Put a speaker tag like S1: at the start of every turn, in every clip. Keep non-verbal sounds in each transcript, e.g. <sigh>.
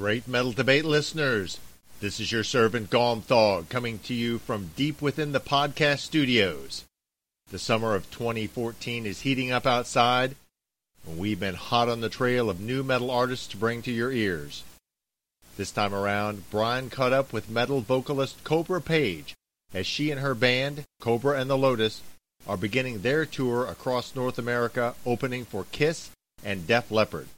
S1: Great Metal Debate listeners, this is your servant Gomthog coming to you from deep within the podcast studios. The summer of 2014 is heating up outside, and we've been hot on the trail of new metal artists to bring to your ears. This time around, Brian caught up with metal vocalist Kobra Paige as she and her band, Kobra and the Lotus, are beginning their tour across North America, opening for Kiss and Def Leppard.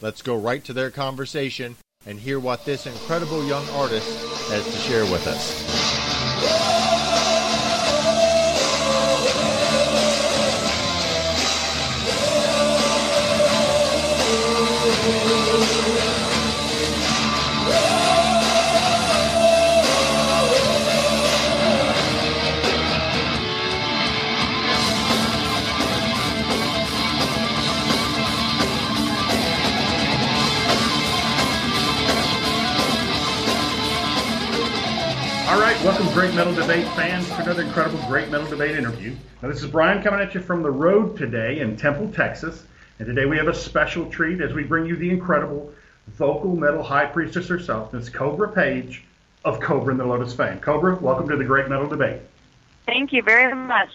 S1: Let's go right to their conversation and hear what this incredible young artist has to share with us.
S2: Metal Debate fans, to another incredible Great Metal Debate interview. Now, this is Brian coming at you from the road today in Temple, Texas. And today we have a special treat as we bring you the incredible vocal metal high priestess herself, Miss Kobra Paige of Kobra and the Lotus fame. Kobra, welcome to the Great Metal Debate.
S3: Thank you very much.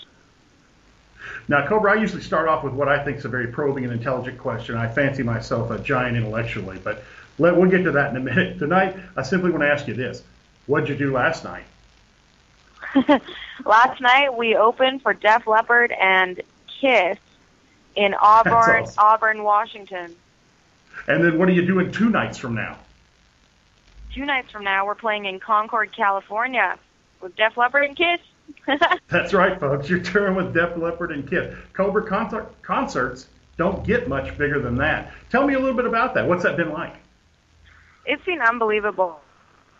S2: Now, Kobra, I usually start off with what I think is a very probing and intelligent question. I fancy myself a giant intellectually, but let, we'll get to that in a minute. Tonight, I simply want to ask you this. What did you do last night? <laughs>
S3: Last night we opened for Def Leppard and Kiss in Auburn,
S2: awesome.
S3: Auburn, Washington.
S2: And then what are you doing two nights from now?
S3: Two nights from now we're playing in Concord, California with Def Leppard and Kiss. <laughs>
S2: That's right, folks. You're touring with Def Leppard and Kiss. Kobra concert, concerts don't get much bigger than that. Tell me a little bit about that. What's that been like?
S3: it's been unbelievable.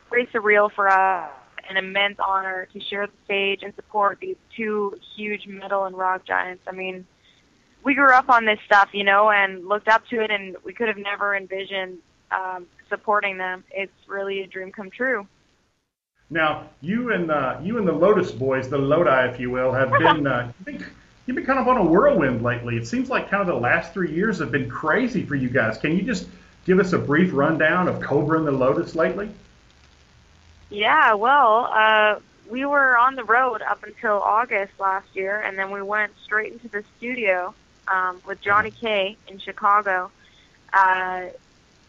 S3: Very surreal for us. An immense honor to share the stage and support these two huge metal and rock giants. I mean, we grew up on this stuff, you know, and looked up to it, and we could have never envisioned um, supporting them. It's really a dream come true.
S2: Now, you and uh, you and the Lotus Boys, the Lodi, if you will, have been. <laughs> Uh, I think you've been kind of on a whirlwind lately. It seems like kind of the last three years have been crazy for you guys. Can you just give us a brief rundown of Kobra and the Lotus lately?
S3: Yeah, well, uh, we were on the road up until August last year, and then we went straight into the studio um, with Johnny K in Chicago. Uh,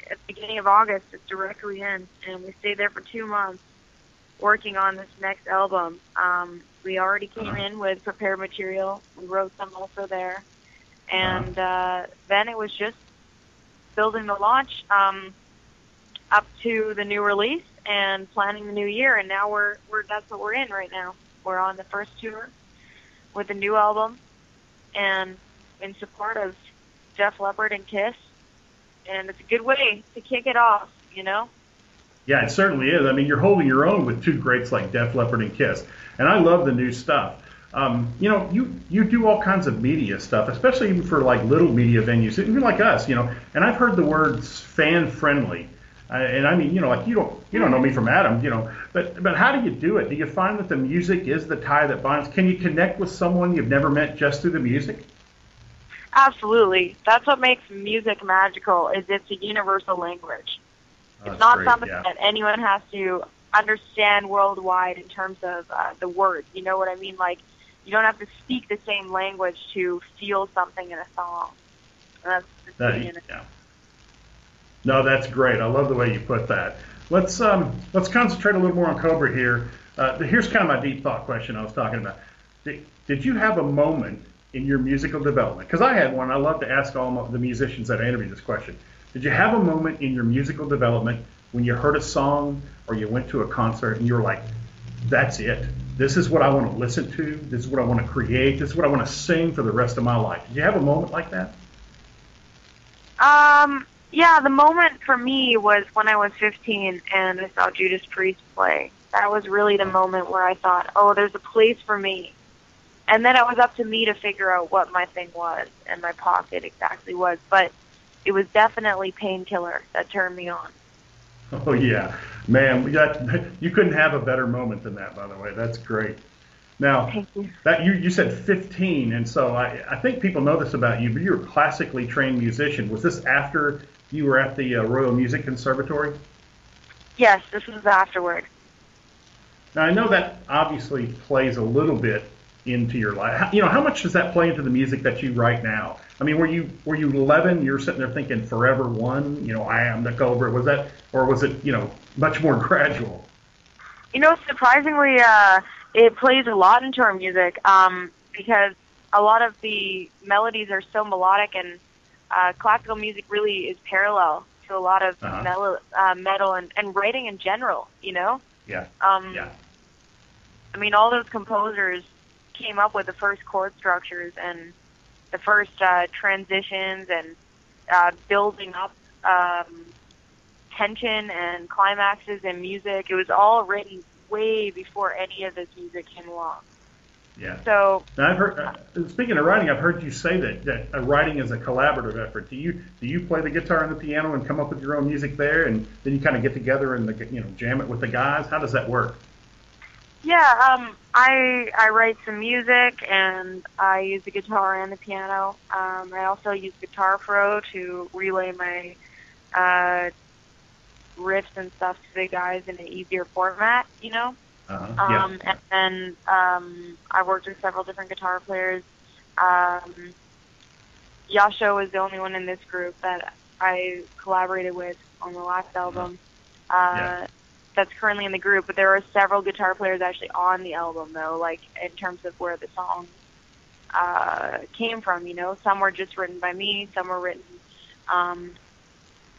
S3: at the beginning of August, it's directly in, and we stayed there for two months working on this next album. Um, we already came in with prepared material. We wrote some also there, and uh, then it was just building the launch um, up to the new release and planning the new year. And now we're we're that's what we're in right now. We're on the first tour with a new album, and in support of Def Leppard and Kiss. And it's a good way to kick it off, you know.
S2: Yeah, it certainly is. I mean, you're holding your own with two greats like Def Leppard and Kiss, and I love the new stuff. Um, you know, you you do all kinds of media stuff, especially even for like little media venues, even like us. You know, and I've heard the words fan friendly, uh, and I mean, you know, like you don't you don't know me from Adam, you know, but but how do you do it? Do you find that the music is the tie that binds? Can you connect with someone you've never met just through the music?
S3: Absolutely, that's what makes music magical. Is it's a universal language.
S2: Oh,
S3: it's not
S2: great,
S3: something
S2: yeah.
S3: that anyone has to understand worldwide in terms of uh, the words. You know what I mean? Like, you don't have to speak the same language to feel something in a song. And that's the
S2: That-
S3: beauty in it.
S2: yeah. No, that's great. I love the way you put that. Let's um, let's concentrate a little more on Kobra here. Uh, here's kind of my deep thought question I was talking about. Did, did you have a moment in your musical development? Because I had one. I love to ask all the musicians that I interview this question. Did you have a moment in your musical development when you heard a song or you went to a concert and you were like, "That's it. This is what I want to listen to. This is what I want to create. This is what I want to sing for the rest of my life." Did you have a moment like that?
S3: Um, yeah, the moment for me was when I was 15 and I saw Judas Priest play. That was really the moment where I thought, oh, there's a place for me. And then it was up to me to figure out what my thing was and my pocket exactly was. But it was definitely Painkiller that turned me on.
S2: Oh yeah, man, we got <laughs> you couldn't have a better moment than that. By the way, that's great. Now
S3: Thank you.
S2: that you you said 15, and so I I think people know this about you, but you're a classically trained musician. Was this after you were at the uh, Royal Music Conservatory?
S3: Yes, this was afterward.
S2: Now I know that obviously plays a little bit into your life. You know, how much does that play into the music that you write now? I mean, were you were you 11? You're sitting there thinking "Forever One." You know, I am the Cobra. Was that, or was it, you know, much more <laughs> gradual?
S3: You know, surprisingly, uh, it plays a lot into our music um, because a lot of the melodies are so melodic, and uh, classical music really is parallel to a lot of
S2: Uh-huh.
S3: mel- uh, metal and, and writing in general. You know,
S2: Yeah,
S3: um,
S2: yeah,
S3: I mean, all those composers came up with the first chord structures and the first uh, transitions and uh, building up um, tension and climaxes in music. It was all written way before any of this music came along.
S2: Yeah.
S3: So
S2: Now I've heard. Uh, speaking of writing, I've heard you say that that uh, writing is a collaborative effort. Do you do you play the guitar and the piano and come up with your own music there, and then you kind of get together and the, you know jam it with the guys? How does that work?
S3: yeah, um, I I write some music and I use the guitar and the piano. Um, I also use Guitar Pro to relay my uh, riffs and stuff to the guys in an easier format. You know.
S2: Uh-huh.
S3: Um,
S2: yeah.
S3: and then um, I worked with several different guitar players. Um, Jasio was the only one in this group that I collaborated with on the last album. Uh,
S2: Yeah.
S3: That's currently in the group, but there are several guitar players actually on the album, though. Like in terms of where the songs uh, came from, you know, some were just written by me, some were written um,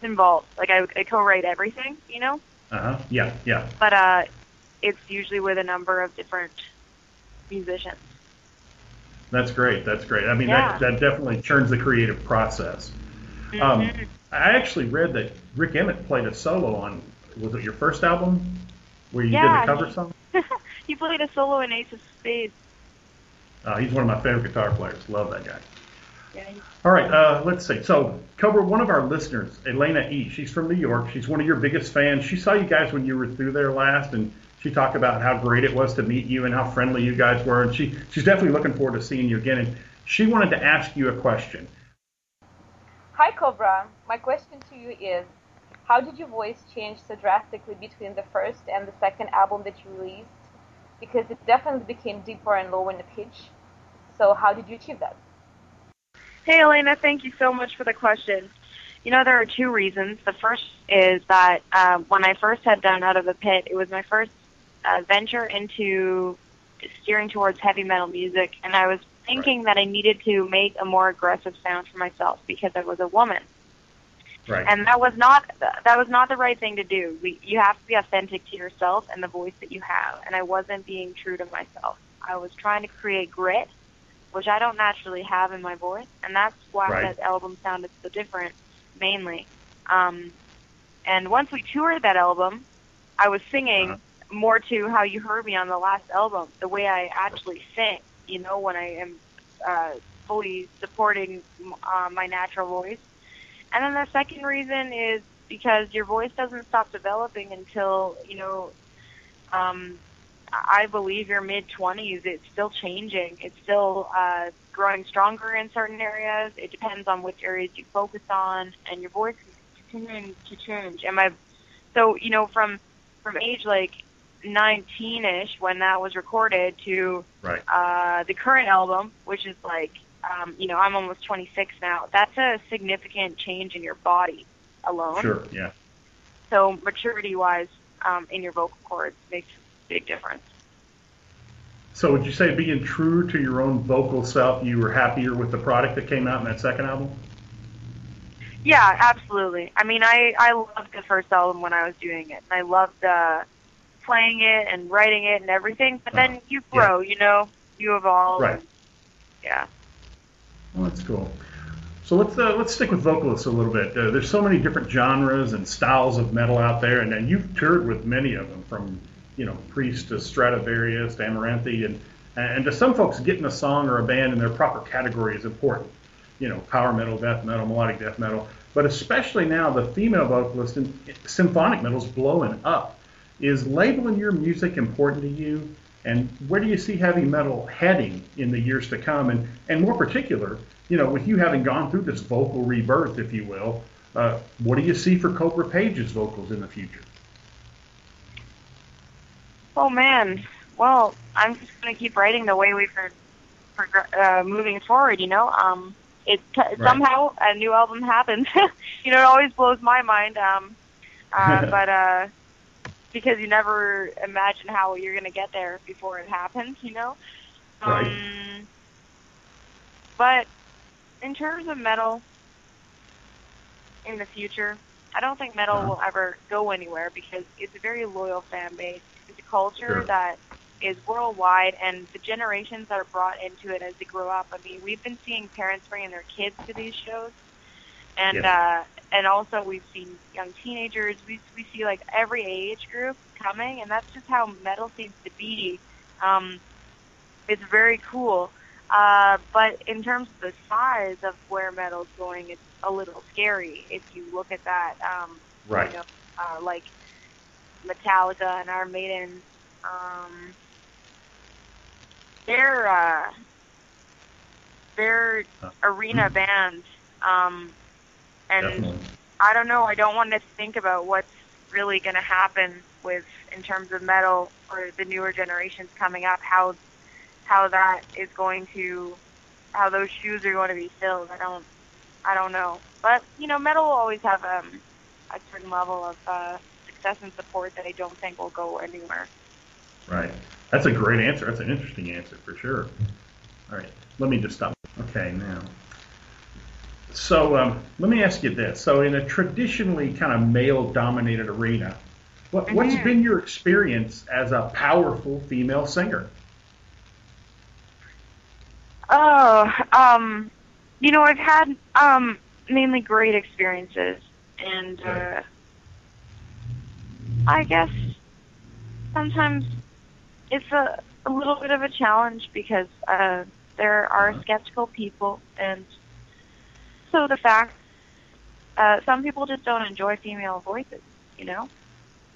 S3: involved. Like I, I co-write everything, you know
S2: Uh-huh. Yeah. Yeah.
S3: but uh, it's usually with a number of different musicians.
S2: That's great. That's great. I mean,
S3: Yeah.
S2: that, that definitely churns the creative process. Um, I actually read that Rik Emmett played a solo on, was it your first album where you
S3: Yeah,
S2: did the cover
S3: he-
S2: song? <laughs>
S3: he played a solo in Ace of Spades.
S2: Uh, he's one of my favorite guitar players. Love that guy.
S3: Yeah,
S2: All right, uh, let's see. So, Kobra, one of our listeners, Elena E., she's from New York. She's one of your biggest fans. She saw you guys when you were through there last, and she talked about how great it was to meet you and how friendly you guys were. And she, she's definitely looking forward to seeing you again. And she wanted to ask you a question.
S4: Hi, Kobra. My question to you is How did your voice change so drastically between the first and the second album that you released? Because it definitely became deeper and lower in the pitch. So, how did you achieve that?
S3: Hey, Elena, thank you so much for the question. You know, there are two reasons. The first is that uh, when I first had done Out of the Pit, it was my first uh, venture into steering towards heavy metal music, and I was thinking that I needed to make a more aggressive sound for myself because I was a woman.
S2: Right.
S3: and that was not that was not the right thing to do. We, you have to be authentic to yourself and the voice that you have. And I wasn't being true to myself. I was trying to create grit, which I don't naturally have in my voice, and that's why
S2: Right.
S3: that album sounded so different, mainly. Um, and once we toured that album, I was singing
S2: Uh-huh.
S3: More to how you heard me on the last album, the way I actually sing. You know, when I am uh, fully supporting uh, my natural voice. And then the second reason is because your voice doesn't stop developing until, you know, um, I believe your mid 20s. It's still changing. It's still uh, growing stronger in certain areas. It depends on which areas you focus on, and your voice is continuing to change. And my, so, you know, from, from age like 19-ish when that was recorded to
S2: Right.
S3: uh, the current album, which is like, um, you know, I'm almost 26 now. That's a significant change in your body alone.
S2: Sure. Yeah.
S3: So maturity-wise, um, in your vocal cords makes a big difference.
S2: So, would you say being true to your own vocal self, you were happier with the product that came out in that second album?
S3: Yeah, absolutely. I mean, I I loved the first album when I was doing it, and I loved uh, playing it and writing it and everything. But then you grow, you know, you evolve.
S2: Right.
S3: yeah.
S2: Well, that's cool. So let's uh, let's stick with vocalists a little bit. Uh, there's so many different genres and styles of metal out there, and, and you've toured with many of them, from you know Priest to Stratovarius to Amaranthe, and and to some folks, getting a song or a band in their proper category is important. You know, power metal, death metal, melodic death metal, but especially now the female vocalist in symphonic metal is blowing up. Is labeling your music important to you? And where do you see heavy metal heading in the years to come? And, and more particular, you know, with you having gone through this vocal rebirth, if you will, uh, what do you see for Kobra Paige's vocals in the future?
S3: Oh man, well, I'm just gonna keep writing the way we've been uh, moving forward. You know, um, it right. somehow a new album happens. <laughs> you know, it always blows my mind. Um, uh, <laughs> but uh, because you never imagine how you're gonna get there before it happens. You know.
S2: Right.
S3: Um, but in terms of metal in the future, I don't think metal will ever go anywhere because it's a very loyal fan base. It's a culture
S2: sure.
S3: that is worldwide, and the generations that are brought into it as they grow up. I mean, we've been seeing parents bringing their kids to these shows, and uh, and also we've seen young teenagers. We we see like every age group coming, and that's just how metal seems to be. Um, it's very cool. Uh, but in terms of the size of where metal's going, it's a little scary if you look at that. Um,
S2: right.
S3: You know, uh, like Metallica and Iron Maiden. Um, they're uh, they're arena mm-hmm. bands, um, and
S2: Definitely.
S3: I don't know. I don't want to think about what's really going to happen with in terms of metal or the newer generations coming up. How how that is going to how those shoes are going to be filled. I don't I don't know. But you know, metal will always have um, a certain level of uh, success and support that I don't think will go anywhere.
S2: Right. That's a great answer. That's an interesting answer for sure. All right. Let me just stop. Okay, now. So um, let me ask you this. So in a traditionally kind of male-dominated arena, what, what's been your experience as a powerful female singer?
S3: Oh, um, you know, I've had um, mainly great experiences, and uh, I guess sometimes it's a, a little bit of a challenge because uh, there are uh-huh. skeptical people, and so the fact uh, some people just don't enjoy female voices, you know,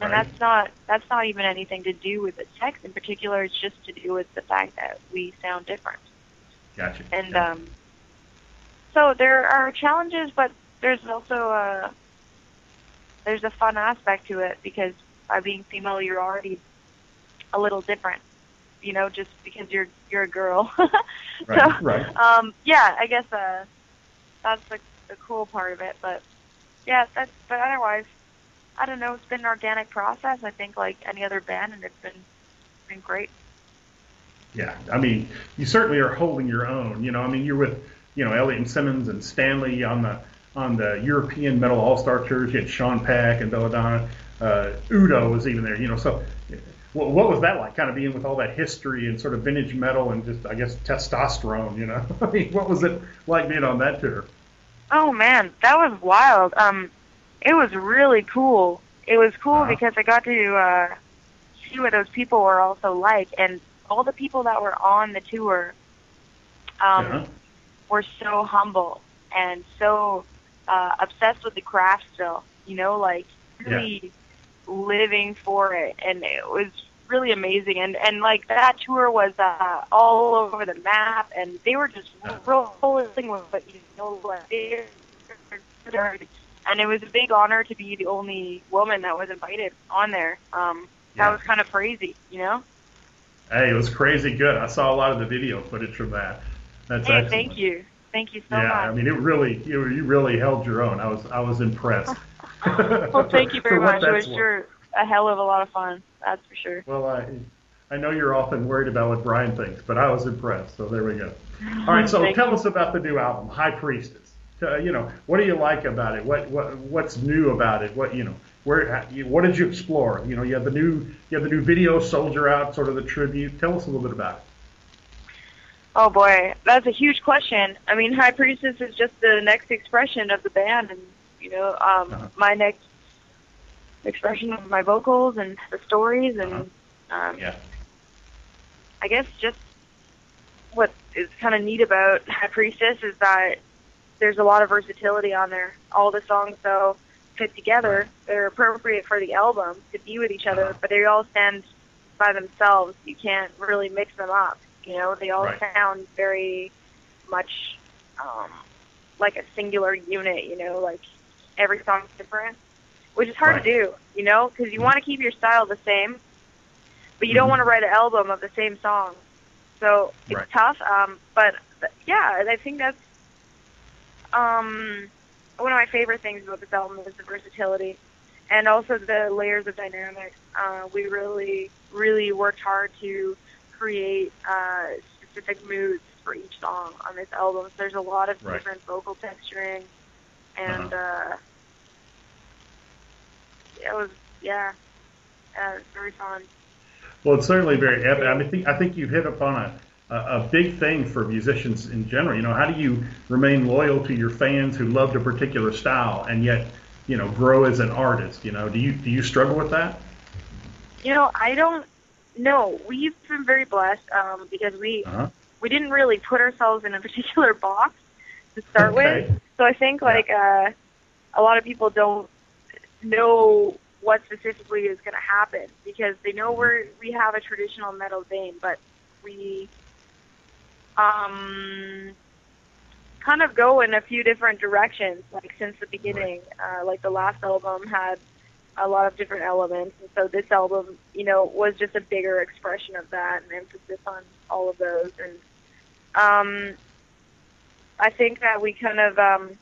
S3: and
S2: right.
S3: that's not that's not even anything to do with the sex in particular. It's just to do with the fact that we sound different.
S2: Gotcha.
S3: And
S2: yeah.
S3: um, so there are challenges, but there's also a there's a fun aspect to it because by being female, you're already a little different. You know, just because you're you're a girl. <laughs>
S2: right.
S3: So,
S2: right.
S3: Um, yeah, I guess uh, that's the the cool part of it. But yeah, that's but otherwise, I don't know. It's been an organic process. I think like any other band, and it's been been great.
S2: Yeah, I mean, you certainly are holding your own. You know, I mean, you're with, you know, Elliott and Simmons and Stanley on the on the European Metal All Star tours. You had Sean Peck and Belladonna. Uh, Udo was even there. You know, so what, what was that like? Kind of being with all that history and sort of vintage metal and just, I guess, testosterone. You know, <laughs> I mean, what was it like being on that tour?
S3: Oh man, that was wild. Um, it was really cool. It was cool uh-huh. because I got to uh, see what those people were also like, and all the people that were on the tour um,
S2: yeah.
S3: were so humble and so uh, obsessed with the craft still. You know, like really
S2: yeah.
S3: Living for it, and it was really amazing. And and like that tour was uh, all over the map, and they were just rolling with it. You know, like and it was a big honor to be the only woman that was invited on there. Um, that
S2: yeah.
S3: was kind of crazy, you know.
S2: Hey, it was crazy good. I saw a lot of the video footage from that. That's
S3: hey,
S2: excellent.
S3: thank you, thank you so
S2: yeah,
S3: much.
S2: I mean, it really, you, you really held your own. I was, I was impressed. <laughs> <laughs>
S3: well, thank you very much. It was sure a hell of a lot of fun. That's for sure.
S2: Well, I, I know you're often worried about what Brian thinks, but I was impressed. So there we go. <laughs> All right, so tell
S3: you.
S2: us about the new album, High Priestess. Uh, you know, what do you like about it? What, what, what's new about it? What, you know, where, what did you explore? You know, you have the new, you have the new video, Soldier Out, sort of the tribute. Tell us a little bit about it.
S3: Oh boy, that's a huge question. I mean, High Priestess is just the next expression of the band, and you know, um, my next expression of my vocals and the stories, and
S2: Uh-huh.
S3: um,
S2: Yeah.
S3: I guess just what is kind of neat about High <laughs> Priestess is that there's a lot of versatility on there. All the songs, though, fit together. They're appropriate for the album to be with each other,
S2: Uh-huh.
S3: but they all stand by themselves. You can't really mix them up. You know, they all
S2: Right.
S3: sound very much um, like a singular unit. You know, like every song's different, which is hard
S2: Right.
S3: to do, you know, because you want to keep your style the same, but you don't
S2: Mhm.
S3: want to write an album of the same song. So it's
S2: Right.
S3: tough. Um, but but yeah, I think that's um, one of my favorite things about this album is the versatility and also the layers of dynamics. Uh, we really, really worked hard to create uh, specific moods for each song on this album. So there's a lot of
S2: Right.
S3: different vocal texturing, and uh, it was yeah, uh, very fun.
S2: Well, it's certainly very epic. I mean, think, I think you've hit upon a, a, big thing for musicians in general. You know, how do you remain loyal to your fans who loved a particular style and yet, you know, grow as an artist? You know, do you do you struggle with that?
S3: You know, I don't know. We've been very blessed um, because we
S2: Uh-huh.
S3: we didn't really put ourselves in a particular box to start
S2: Okay.
S3: with. So I think like uh, a lot of people don't know what specifically is going to happen because they know we're we have a traditional metal vein, but we um kind of go in a few different directions. Like since the beginning, uh, like the last album had a lot of different elements, and so this album, you know, was just a bigger expression of that and emphasis on all of those. And um, I think that we kind of um,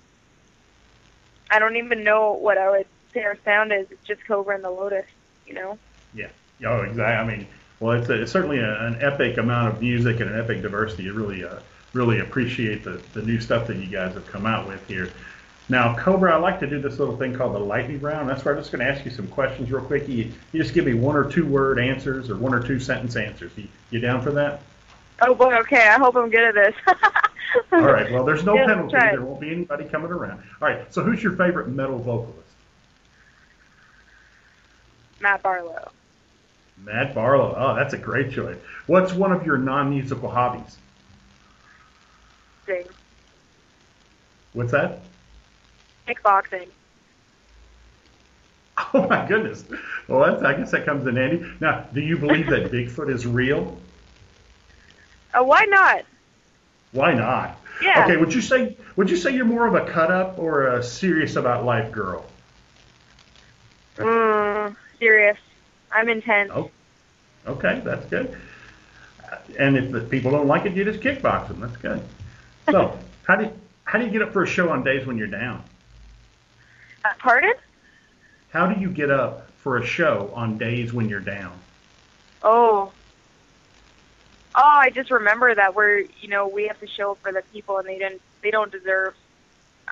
S3: I don't even know what I would say our sound is. It's just Kobra and the Lotus, you know.
S2: Yeah. Oh, exactly. I mean, well, it's, a, it's certainly a, an epic amount of music and an epic diversity. You really, uh, really appreciate the, the new stuff that you guys have come out with here. Now, Kobra, I like to do this little thing called the lightning round. That's where I'm just going to ask you some questions real quick. You, you just give me one or two word answers or one or two sentence answers. You, you down for that?
S3: Oh boy, okay. I hope I'm good at this. <laughs>
S2: All right. <laughs> Well, there's no
S3: Yeah,
S2: penalty.
S3: it.
S2: There won't be anybody coming around. All right. So, who's your favorite metal vocalist?
S3: Matt Barlow.
S2: Matt Barlow. Oh, that's a great choice. What's one of your non-musical hobbies?
S3: Sing.
S2: What's that?
S3: Kickboxing. <laughs>
S2: Oh my goodness. Well, that's, I guess that comes in handy. Now, do you believe that <laughs> Bigfoot is real?
S3: Oh, why not?
S2: Why not?
S3: Yeah.
S2: Okay. Would you say Would you say you're more of a cut up or a serious about life girl?
S3: Mm, serious. I'm intense.
S2: Oh, okay, that's good. And if the people don't like it, you just kickbox them. That's good. <laughs> So, how do you, how do you get up for a show on days when you're down?
S3: Uh, pardon?
S2: How do you get up for a show on days when you're down?
S3: Oh. Oh, I just remember that we're, you know, we have to show for the people, and they didn't, they don't deserve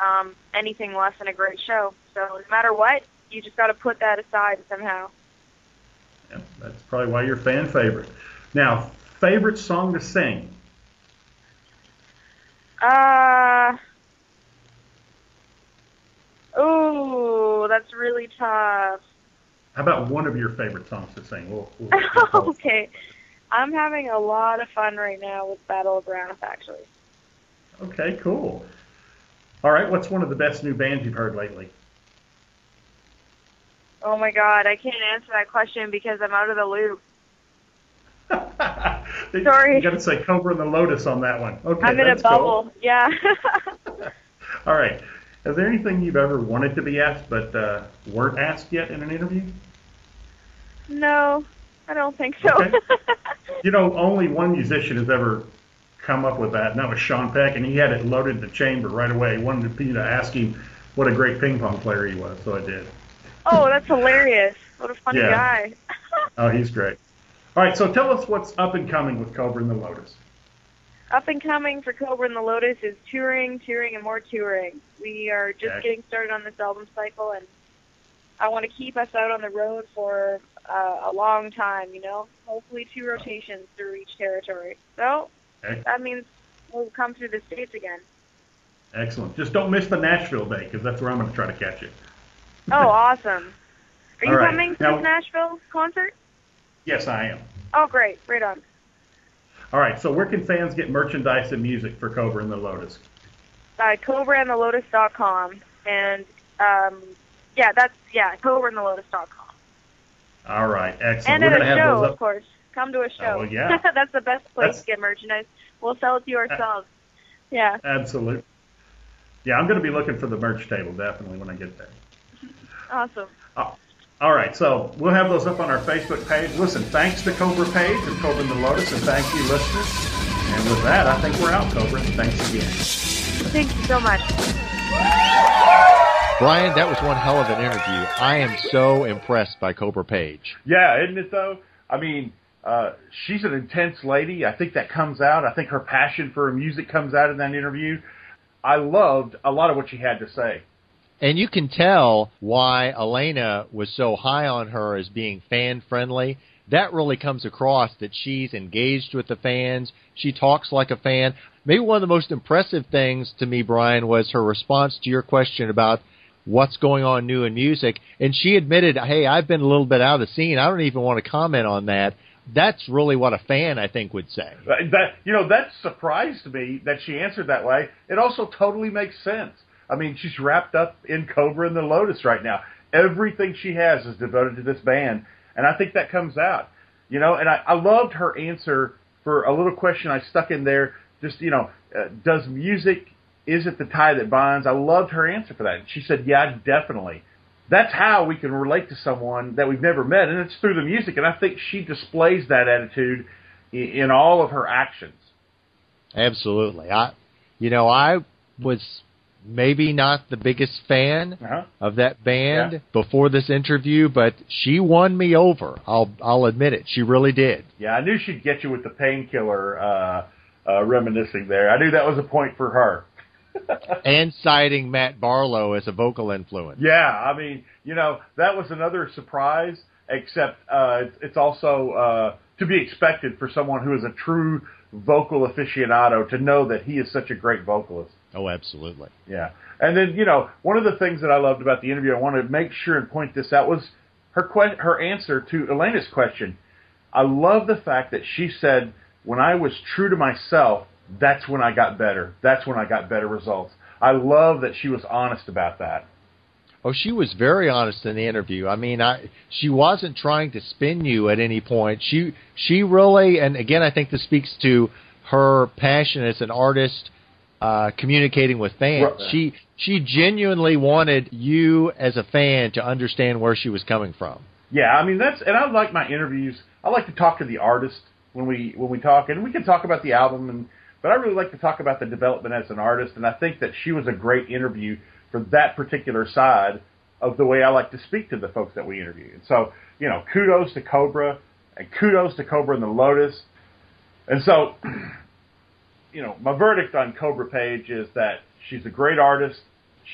S3: um, anything less than a great show. So no matter what, you just got to put that aside somehow.
S2: Yeah, that's probably why you're fan favorite. Now, favorite song to sing?
S3: Uh. Ooh, that's really tough.
S2: How about one of your favorite songs to sing? We'll, we'll, we'll <laughs>
S3: okay. I'm having a lot of fun right now with Battle of Wrath, actually.
S2: Okay, cool. All right, what's one of the best new bands you've heard lately?
S3: Oh my god, I can't answer that question because I'm out of the loop. <laughs> Sorry.
S2: You got to say Cobra and the Lotus on that one. Okay,
S3: I'm in a
S2: that's cool.
S3: bubble. Yeah. <laughs>
S2: All right. Is there anything you've ever wanted to be asked but uh, weren't asked yet in an interview?
S3: no, I don't think so.
S2: Okay. <laughs> You know, only one musician has ever come up with that, and that was Sean Peck, and he had it loaded in the chamber right away. He wanted me to ask him what a great ping pong player he was, so I did.
S3: oh, that's hilarious. What a funny
S2: Yeah.
S3: guy.
S2: Oh, he's great. All right, so tell us what's up and coming with Kobra and the Lotus.
S3: Up and coming for Kobra and the Lotus is touring, touring, and more touring. We are just
S2: Okay.
S3: getting started on this album cycle, and I want to keep us out on the road for uh, a long time. You know, hopefully two rotations through each territory. So that means we'll come through the states again.
S2: Excellent. Just don't miss the Nashville day, because that's where I'm going to try to catch it.
S3: Oh, awesome! Are you
S2: right.
S3: coming to
S2: Now-
S3: Nashville concert?
S2: Yes, I am.
S3: Oh, great! Right on.
S2: All right, so where can fans get merchandise and music for Kobra and the Lotus?
S3: uh, KobraandTheLotus.com, and um, yeah, that's yeah, KobraandTheLotus.com.
S2: All right, excellent.
S3: And
S2: We're
S3: at a
S2: have
S3: show, of course. Come to a show.
S2: Oh, yeah. <laughs>
S3: that's the best place
S2: That's-
S3: to get merchandise. We'll sell it to you ourselves. Yeah.
S2: Absolutely.
S5: Yeah, I'm going to be looking for the merch table definitely when I get there.
S3: Awesome.
S5: Oh, all right, so we'll have those up on our Facebook page. Listen, thanks to Kobra Paige and Kobra and the Lotus, and thank you, listeners. And with that, I think we're out, Kobra. Thanks again.
S3: Thank you so much.
S1: Brian, that was one hell of an interview. I am so impressed by Kobra Paige.
S2: Yeah, isn't it though? I mean, uh, she's an intense lady. I think that comes out. I think her passion for her music comes out in that interview. I loved a lot of what she had to say.
S1: And you can tell why Elena was so high on her as being fan friendly. That really comes across that she's engaged with the fans. She talks like a fan. Maybe one of the most impressive things to me, Brian, was her response to your question about what's going on new in music. And she admitted, hey, I've been a little bit out of the scene. I don't even want to comment on that. That's really what a fan, I think, would say.
S2: That you know, that surprised me that she answered that way. It also totally makes sense. I mean, she's wrapped up in Kobra and the Lotus right now. Everything she has is devoted to this band, and I think that comes out. You know, and I, I loved her answer for a little question I stuck in there. Just you know, uh, does music is it the tie that binds? I loved her answer for that. She said, "Yeah, definitely." That's how we can relate to someone that we've never met, and it's through the music. And I think she displays that attitude in, all of her actions.
S1: Absolutely. I, you know, I was maybe not the biggest fan
S2: Uh-huh.
S1: of that band
S2: Yeah.
S1: before this interview, but she won me over. I'll I'll admit it. She really did.
S2: Yeah, I knew she'd get you with the painkiller uh, uh, reminiscing there. I knew that was a point for her. <laughs>
S1: and citing Matt Barlow as a vocal influence.
S2: Yeah, I mean, you know, that was another surprise. Except uh, it's, also uh, to be expected for someone who is a true vocal aficionado to know that he is such a great vocalist.
S1: Oh, absolutely.
S2: Yeah, and then you know, one of the things that I loved about the interview, I want to make sure and point this out was her que- her answer to Elena's question. I love the fact that she said, "When I was true to myself, that's when I got better. That's when I got better results." I love that she was honest about that.
S1: Oh, she was very honest in the interview. I mean, I she wasn't trying to spin you at any point. She she really, and again, I think this speaks to her passion as an artist, uh, communicating with fans.
S2: Right.
S1: She she genuinely wanted you as a fan to understand where she was coming from.
S2: Yeah, I mean that's and I like my interviews. I like to talk to the artist when we when we talk, and we can talk about the album, and but I really like to talk about the development as an artist. And I think that she was a great interview for that particular side of the way I like to speak to the folks that we interview. And so you know, kudos to Kobra, and kudos to Kobra and the Lotus. And so, <clears throat> you know, my verdict on Kobra Paige is that she's a great artist.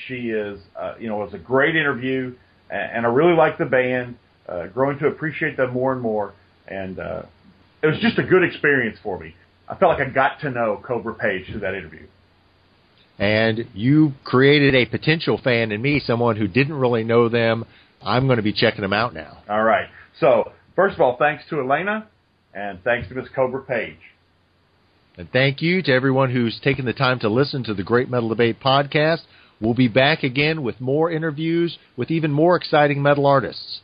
S2: She is, uh, you know, it was a great interview, and, I really like the band. Uh, growing to appreciate them more and more, and uh, it was just a good experience for me. I felt like I got to know Kobra Paige through that interview.
S1: And you created a potential fan in me, someone who didn't really know them. I'm going to be checking them out now.
S2: All right. So first of all, thanks to Elena, and thanks to Miss Kobra Paige.
S1: And thank you to everyone who's taken the time to listen to the Great Metal Debate podcast. We'll be back again with more interviews with even more exciting metal artists.